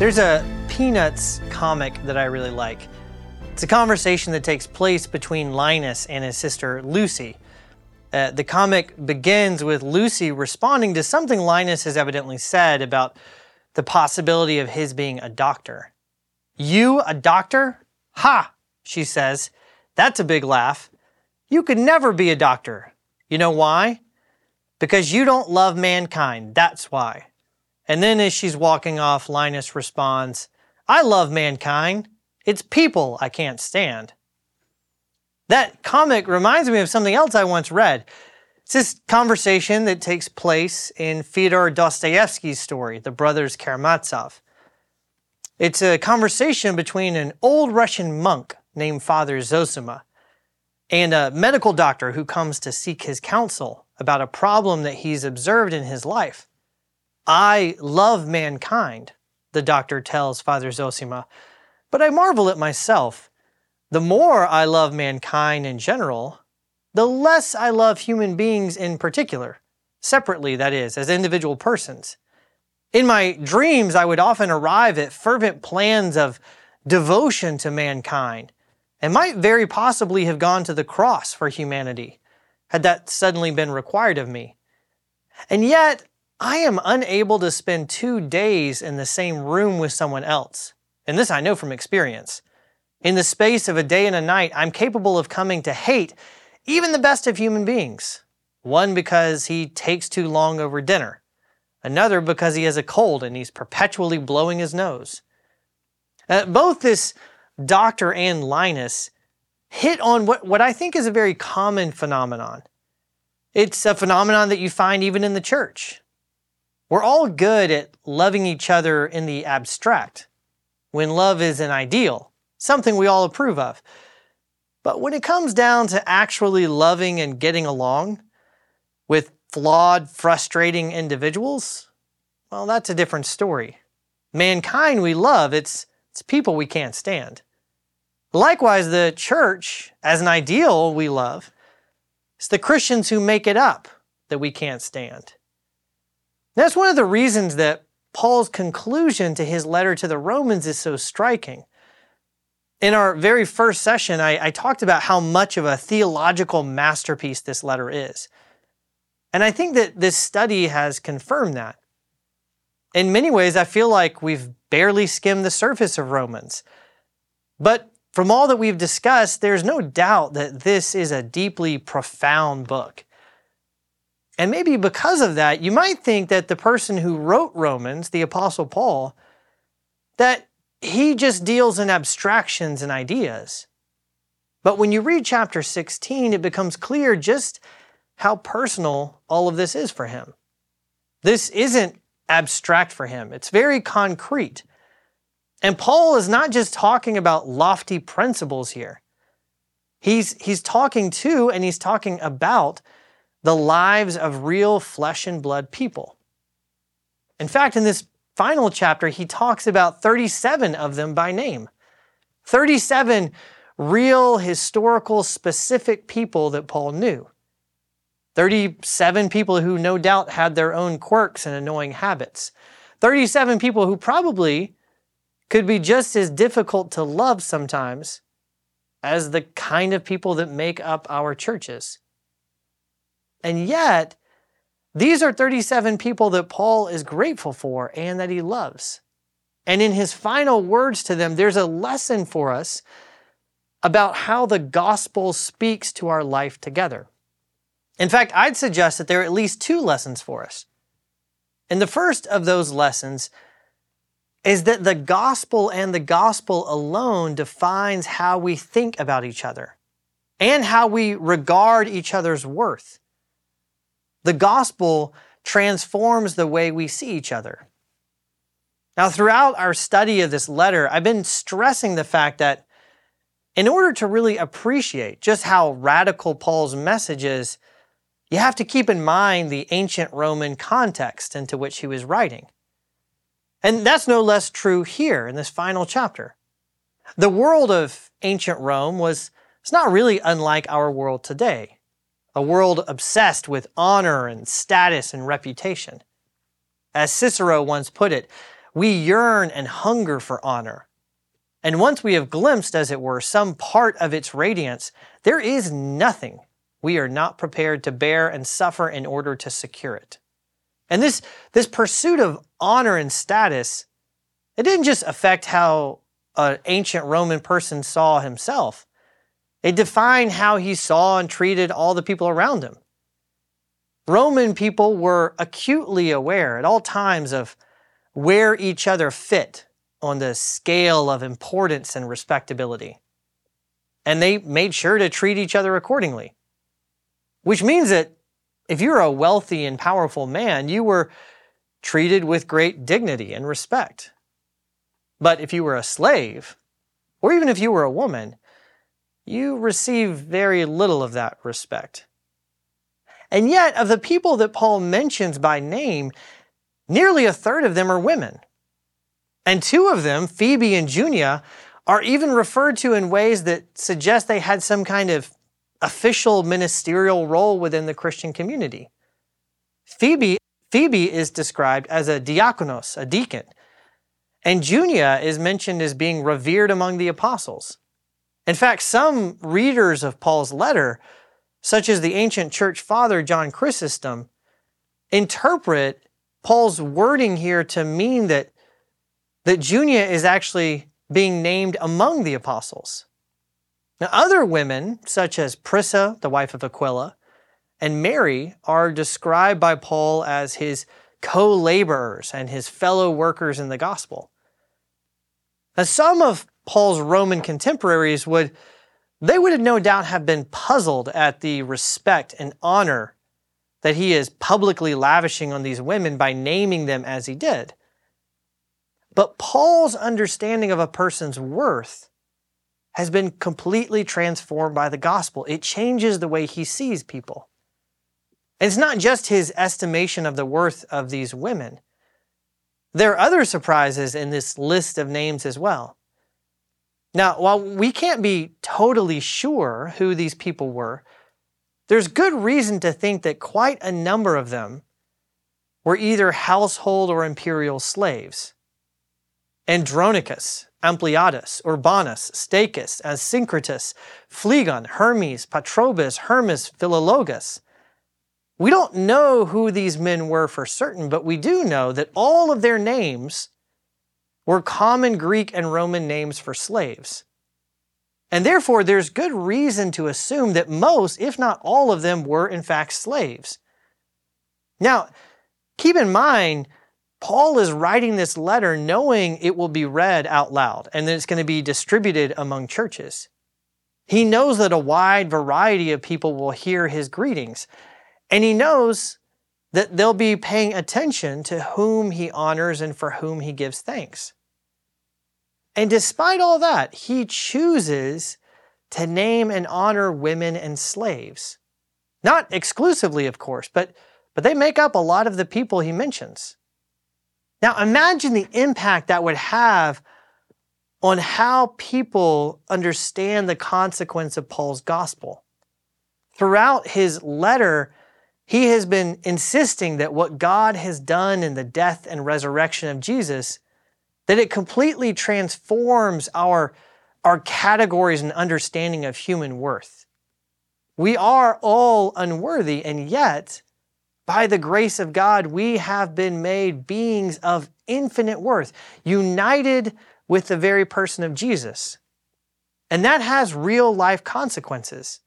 There's a Peanuts comic that I really like. It's a conversation that takes place between Linus and his sister Lucy. Uh, the comic begins with Lucy responding to something Linus has evidently said about the possibility of his being a doctor. You, a doctor? Ha, she says. That's a big laugh. You could never be a doctor. You know why? Because you don't love mankind. That's why. And then as she's walking off, Linus responds, I love mankind. It's people I can't stand. That comic reminds me of something else I once read. It's this conversation that takes place in Fyodor Dostoevsky's story, The Brothers Karamazov. It's a conversation between an old Russian monk named Father Zosima and a medical doctor who comes to seek his counsel about a problem that he's observed in his life. I love mankind, the doctor tells Father Zosima, but I marvel at myself. The more I love mankind in general, the less I love human beings in particular, separately, that is, as individual persons. In my dreams, I would often arrive at fervent plans of devotion to mankind and might very possibly have gone to the cross for humanity had that suddenly been required of me. And yet, I am unable to spend two days in the same room with someone else. And this I know from experience. In the space of a day and a night, I'm capable of coming to hate even the best of human beings. One because he takes too long over dinner, another because he has a cold and he's perpetually blowing his nose. Uh, both this doctor and Linus hit on what, what I think is a very common phenomenon. It's a phenomenon that you find even in the church. We're all good at loving each other in the abstract, when love is an ideal something we all approve of. But when it comes down to actually loving and getting along with flawed, frustrating individuals, well, that's a different story. Mankind we love, it's, it's people we can't stand. Likewise, the church, as an ideal we love, it's the Christians who make it up that we can't stand. That's one of the reasons that Paul's conclusion to his letter to the Romans is so striking. In our very first session, I, I, talked about how much of a theological masterpiece this letter is. And I think that this study has confirmed that. In many ways, I feel like we've barely skimmed the surface of Romans. But from all that we've discussed, there's no doubt that this is a deeply profound book. And maybe because of that, you might think that the person who wrote Romans, the Apostle Paul, that he just deals in abstractions and ideas. But when you read chapter 16, it becomes clear just how personal all of this is for him. This isn't abstract for him, it's very concrete. And Paul is not just talking about lofty principles here. He's, he's talking to and he's talking about the lives of real flesh and blood people. In fact, in this final chapter, he talks about 37 of them by name. 37 real, historical, specific people that Paul knew. 37 people who no doubt had their own quirks and annoying habits. 37 people who probably could be just as difficult to love sometimes as the kind of people that make up our churches. And yet, these are 37 people that Paul is grateful for and that he loves. And in his final words to them, there's a lesson for us about how the gospel speaks to our life together. In fact, I'd suggest that there are at least two lessons for us. And the first of those lessons is that the gospel and the gospel alone defines how we think about each other and how we regard each other's worth. The gospel transforms the way we see each other. Now, throughout our study of this letter, I've been stressing the fact that in order to really appreciate just how radical Paul's message is, you have to keep in mind the ancient Roman context into which he was writing. And that's no less true here in this final chapter. The world of ancient Rome was it's not really unlike our world today a world obsessed with honor and status and reputation. As Cicero once put it, we yearn and hunger for honor. And once we have glimpsed, as it were, some part of its radiance, there is nothing we are not prepared to bear and suffer in order to secure it. And this, this pursuit of honor and status, it didn't just affect how an ancient Roman person saw himself. It defined how he saw and treated all the people around him. Roman people were acutely aware at all times of where each other fit on the scale of importance and respectability. And they made sure to treat each other accordingly. Which means that if you're a wealthy and powerful man, you were treated with great dignity and respect. But if you were a slave, or even if you were a woman, you receive very little of that respect. And yet, of the people that Paul mentions by name, nearly a third of them are women. And two of them, Phoebe and Junia, are even referred to in ways that suggest they had some kind of official ministerial role within the Christian community. Phoebe, Phoebe is described as a diakonos, a deacon, and Junia is mentioned as being revered among the apostles. In fact, some readers of Paul's letter, such as the ancient church father John Chrysostom, interpret Paul's wording here to mean that, that Junia is actually being named among the apostles. Now, other women, such as Prisca, the wife of Aquila, and Mary, are described by Paul as his co laborers and his fellow workers in the gospel. Now, some of Paul's Roman contemporaries would, they would have no doubt have been puzzled at the respect and honor that he is publicly lavishing on these women by naming them as he did. But Paul's understanding of a person's worth has been completely transformed by the gospel. It changes the way he sees people. And it's not just his estimation of the worth of these women. There are other surprises in this list of names as well. Now, while we can't be totally sure who these people were, there's good reason to think that quite a number of them were either household or imperial slaves. Andronicus, Ampliatus, Urbanus, Stachys, Asyncritus, Phlegon, Hermes, Patrobas, Hermas, Philologus. We don't know who these men were for certain, but we do know that all of their names were common Greek and Roman names for slaves. And therefore, there's good reason to assume that most, if not all of them, were in fact slaves. Now, keep in mind, Paul is writing this letter knowing it will be read out loud and that it's going to be distributed among churches. He knows that a wide variety of people will hear his greetings, and he knows that they'll be paying attention to whom he honors and for whom he gives thanks. And despite all that, he chooses to name and honor women and slaves. Not exclusively, of course, but, but they make up a lot of the people he mentions. Now imagine the impact that would have on how people understand the consequence of Paul's gospel. Throughout his letter, he has been insisting that what God has done in the death and resurrection of Jesus, that it completely transforms our, our categories and understanding of human worth. We are all unworthy, and yet by the grace of God, we have been made beings of infinite worth, united with the very person of Jesus. And that has real life consequences.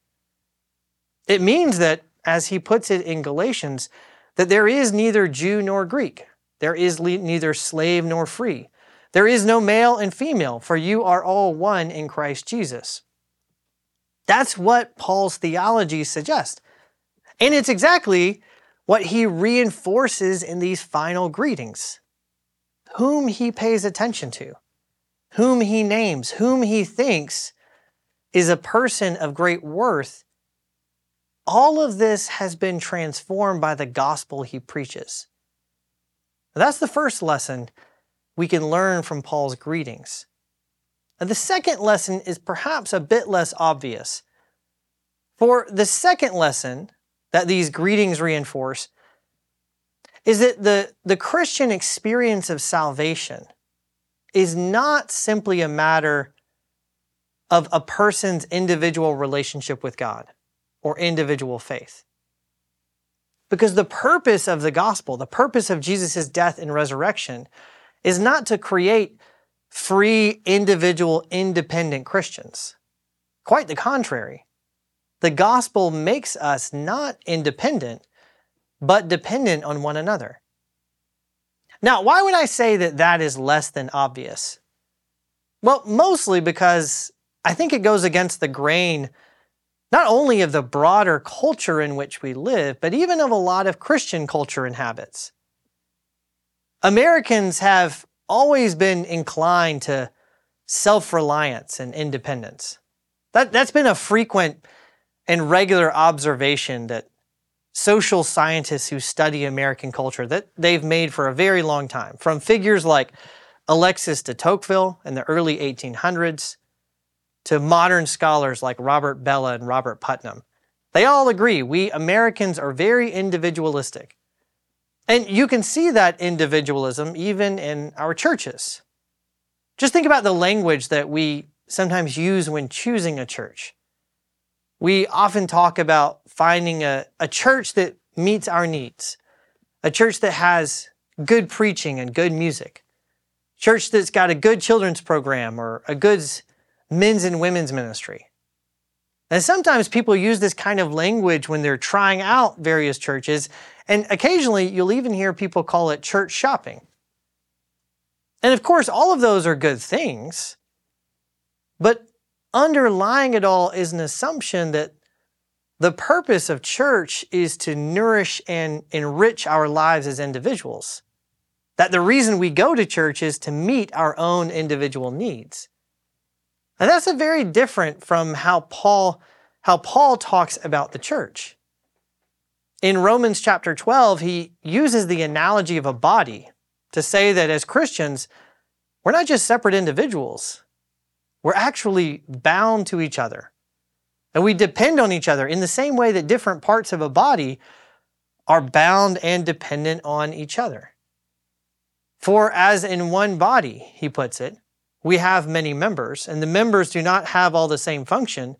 It means that, as he puts it in Galatians, that there is neither Jew nor Greek. There is neither slave nor free. There is no male and female, for you are all one in Christ Jesus. That's what Paul's theology suggests. And it's exactly what he reinforces in these final greetings. Whom he pays attention to, whom he names, whom he thinks is a person of great worth. All of this has been transformed by the gospel he preaches. That's the first lesson we can learn from Paul's greetings. And the second lesson is perhaps a bit less obvious. For the second lesson that these greetings reinforce is that the, the Christian experience of salvation is not simply a matter of a person's individual relationship with God or individual faith. Because the purpose of the gospel, the purpose of Jesus' death and resurrection, is not to create free, individual, independent Christians. Quite the contrary. The gospel makes us not independent, but dependent on one another. Now, why would I say that that is less than obvious? Well, mostly because I think it goes against the grain not only of the broader culture in which we live, but even of a lot of Christian culture and habits. Americans have always been inclined to self reliance and independence. That, that's been a frequent and regular observation that social scientists who study American culture that they've made for a very long time, from figures like Alexis de Tocqueville in the early 1800s to modern scholars like Robert Bellah and Robert Putnam. They all agree we Americans are very individualistic. And you can see that individualism even in our churches. Just think about the language that we sometimes use when choosing a church. We often talk about finding a, a church that meets our needs, a church that has good preaching and good music, church that's got a good children's program or a good men's and women's ministry. And sometimes people use this kind of language when they're trying out various churches, and occasionally you'll even hear people call it church shopping. And of course, all of those are good things, but underlying it all is an assumption that the purpose of church is to nourish and enrich our lives as individuals. That the reason we go to church is to meet our own individual needs. And that's a very different from how Paul, how Paul talks about the church. In Romans chapter 12, he uses the analogy of a body to say that as Christians, we're not just separate individuals, we're actually bound to each other. And we depend on each other in the same way that different parts of a body are bound and dependent on each other. For as in one body, he puts it, we have many members, and the members do not have all the same function.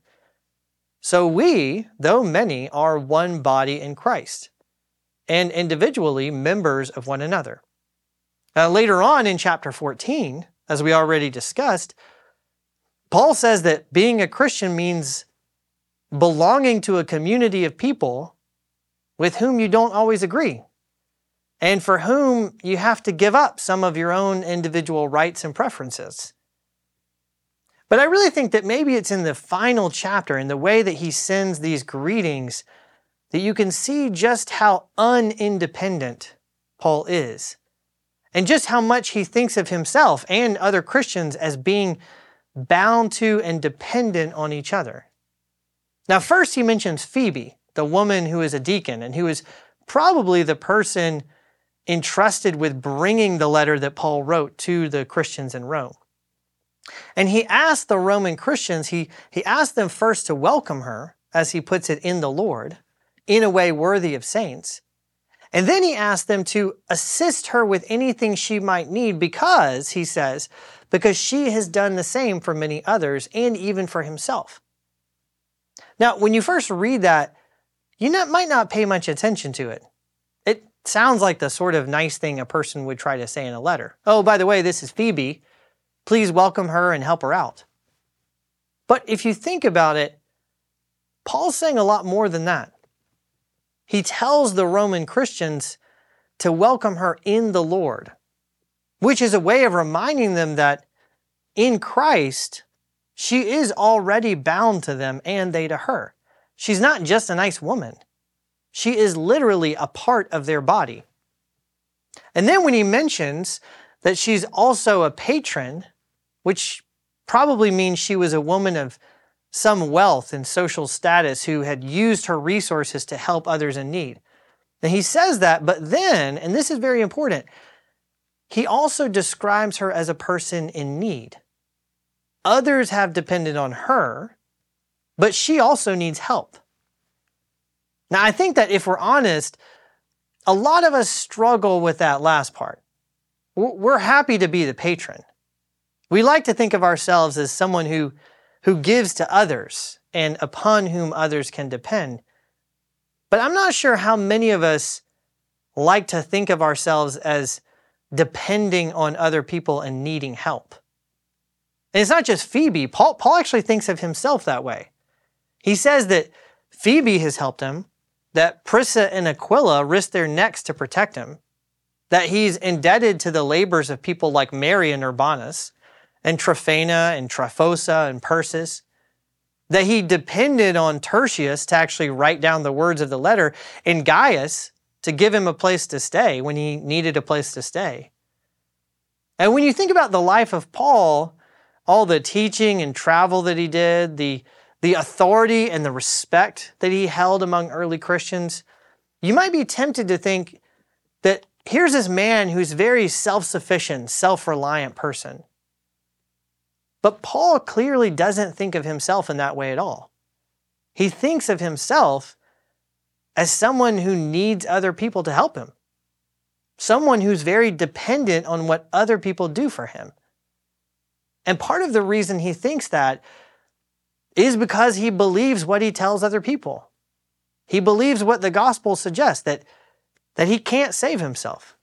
So we, though many, are one body in Christ, and individually members of one another. Now, later on in chapter 14, as we already discussed, Paul says that being a Christian means belonging to a community of people with whom you don't always agree and for whom you have to give up some of your own individual rights and preferences. But I really think that maybe it's in the final chapter, in the way that he sends these greetings, that you can see just how unindependent Paul is, and just how much he thinks of himself and other Christians as being bound to and dependent on each other. Now, first, he mentions Phoebe, the woman who is a deacon and who is probably the person entrusted with bringing the letter that Paul wrote to the Christians in Rome. And he asked the Roman Christians, he, he asked them first to welcome her, as he puts it, in the Lord, in a way worthy of saints. And then he asked them to assist her with anything she might need because, he says, because she has done the same for many others and even for himself. Now, when you first read that, you not, might not pay much attention to it. It sounds like the sort of nice thing a person would try to say in a letter. Oh, by the way, this is Phoebe. Please welcome her and help her out. But if you think about it, Paul's saying a lot more than that. He tells the Roman Christians to welcome her in the Lord which is a way of reminding them that in Christ, she is already bound to them and they to her. She's not just a nice woman, she is literally a part of their body. And then when he mentions that she's also a patron, which probably means she was a woman of some wealth and social status who had used her resources to help others in need. And he says that, but then, and this is very important, he also describes her as a person in need. Others have depended on her, but she also needs help. Now, I think that if we're honest, a lot of us struggle with that last part. We're happy to be the patron. We like to think of ourselves as someone who, who gives to others and upon whom others can depend. But I'm not sure how many of us like to think of ourselves as depending on other people and needing help. And it's not just Phoebe. Paul, Paul actually thinks of himself that way. He says that Phoebe has helped him, that Prisca and Aquila risked their necks to protect him, that he's indebted to the labors of people like Mary and Urbanus, and Tryphena and Tryphosa and Persis, that he depended on Tertius to actually write down the words of the letter, and Gaius to give him a place to stay when he needed a place to stay. And when you think about the life of Paul, all the teaching and travel that he did, the, the authority and the respect that he held among early Christians, you might be tempted to think that here's this man who's very self sufficient, self reliant person. But Paul clearly doesn't think of himself in that way at all. He thinks of himself as someone who needs other people to help him, someone who's very dependent on what other people do for him. And part of the reason he thinks that is because he believes what he tells other people. He believes what the gospel suggests that, that he can't save himself,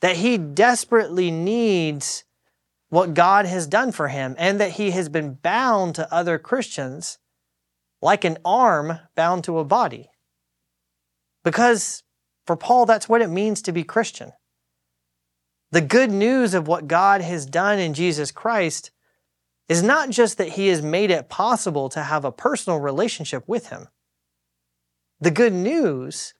that he desperately needs what God has done for him, and that he has been bound to other Christians like an arm bound to a body. Because for Paul, that's what it means to be Christian. The good news of what God has done in Jesus Christ is not just that He has made it possible to have a personal relationship with Him. The good news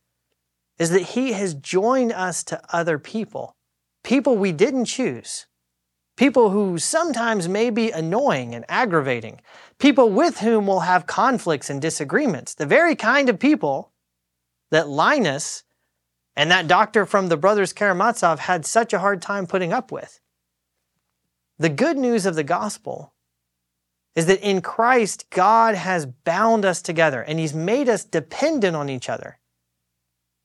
is that He has joined us to other people, people we didn't choose, people who sometimes may be annoying and aggravating, people with whom we'll have conflicts and disagreements, the very kind of people that Linus and that doctor from the brothers Karamazov had such a hard time putting up with. The good news of the gospel is that in Christ, God has bound us together and He's made us dependent on each other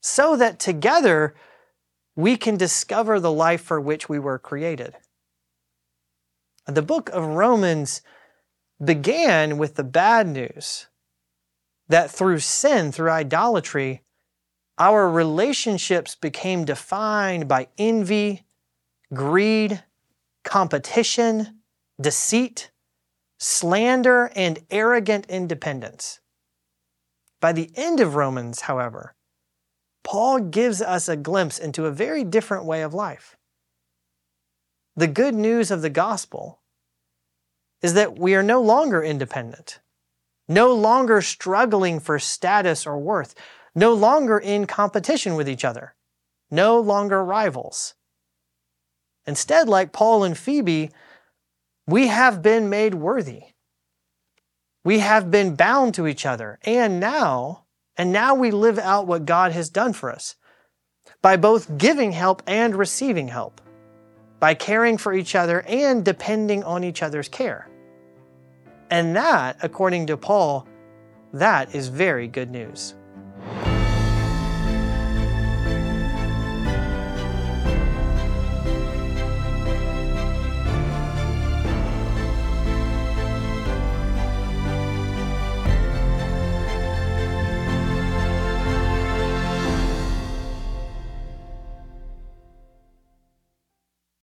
so that together we can discover the life for which we were created. The book of Romans began with the bad news that through sin, through idolatry, our relationships became defined by envy, greed, competition, deceit, slander, and arrogant independence. By the end of Romans, however, Paul gives us a glimpse into a very different way of life. The good news of the gospel is that we are no longer independent, no longer struggling for status or worth no longer in competition with each other, no longer rivals. Instead, like Paul and Phoebe, we have been made worthy. We have been bound to each other, and now, and now we live out what God has done for us by both giving help and receiving help, by caring for each other and depending on each other's care. And that, according to Paul, that is very good news.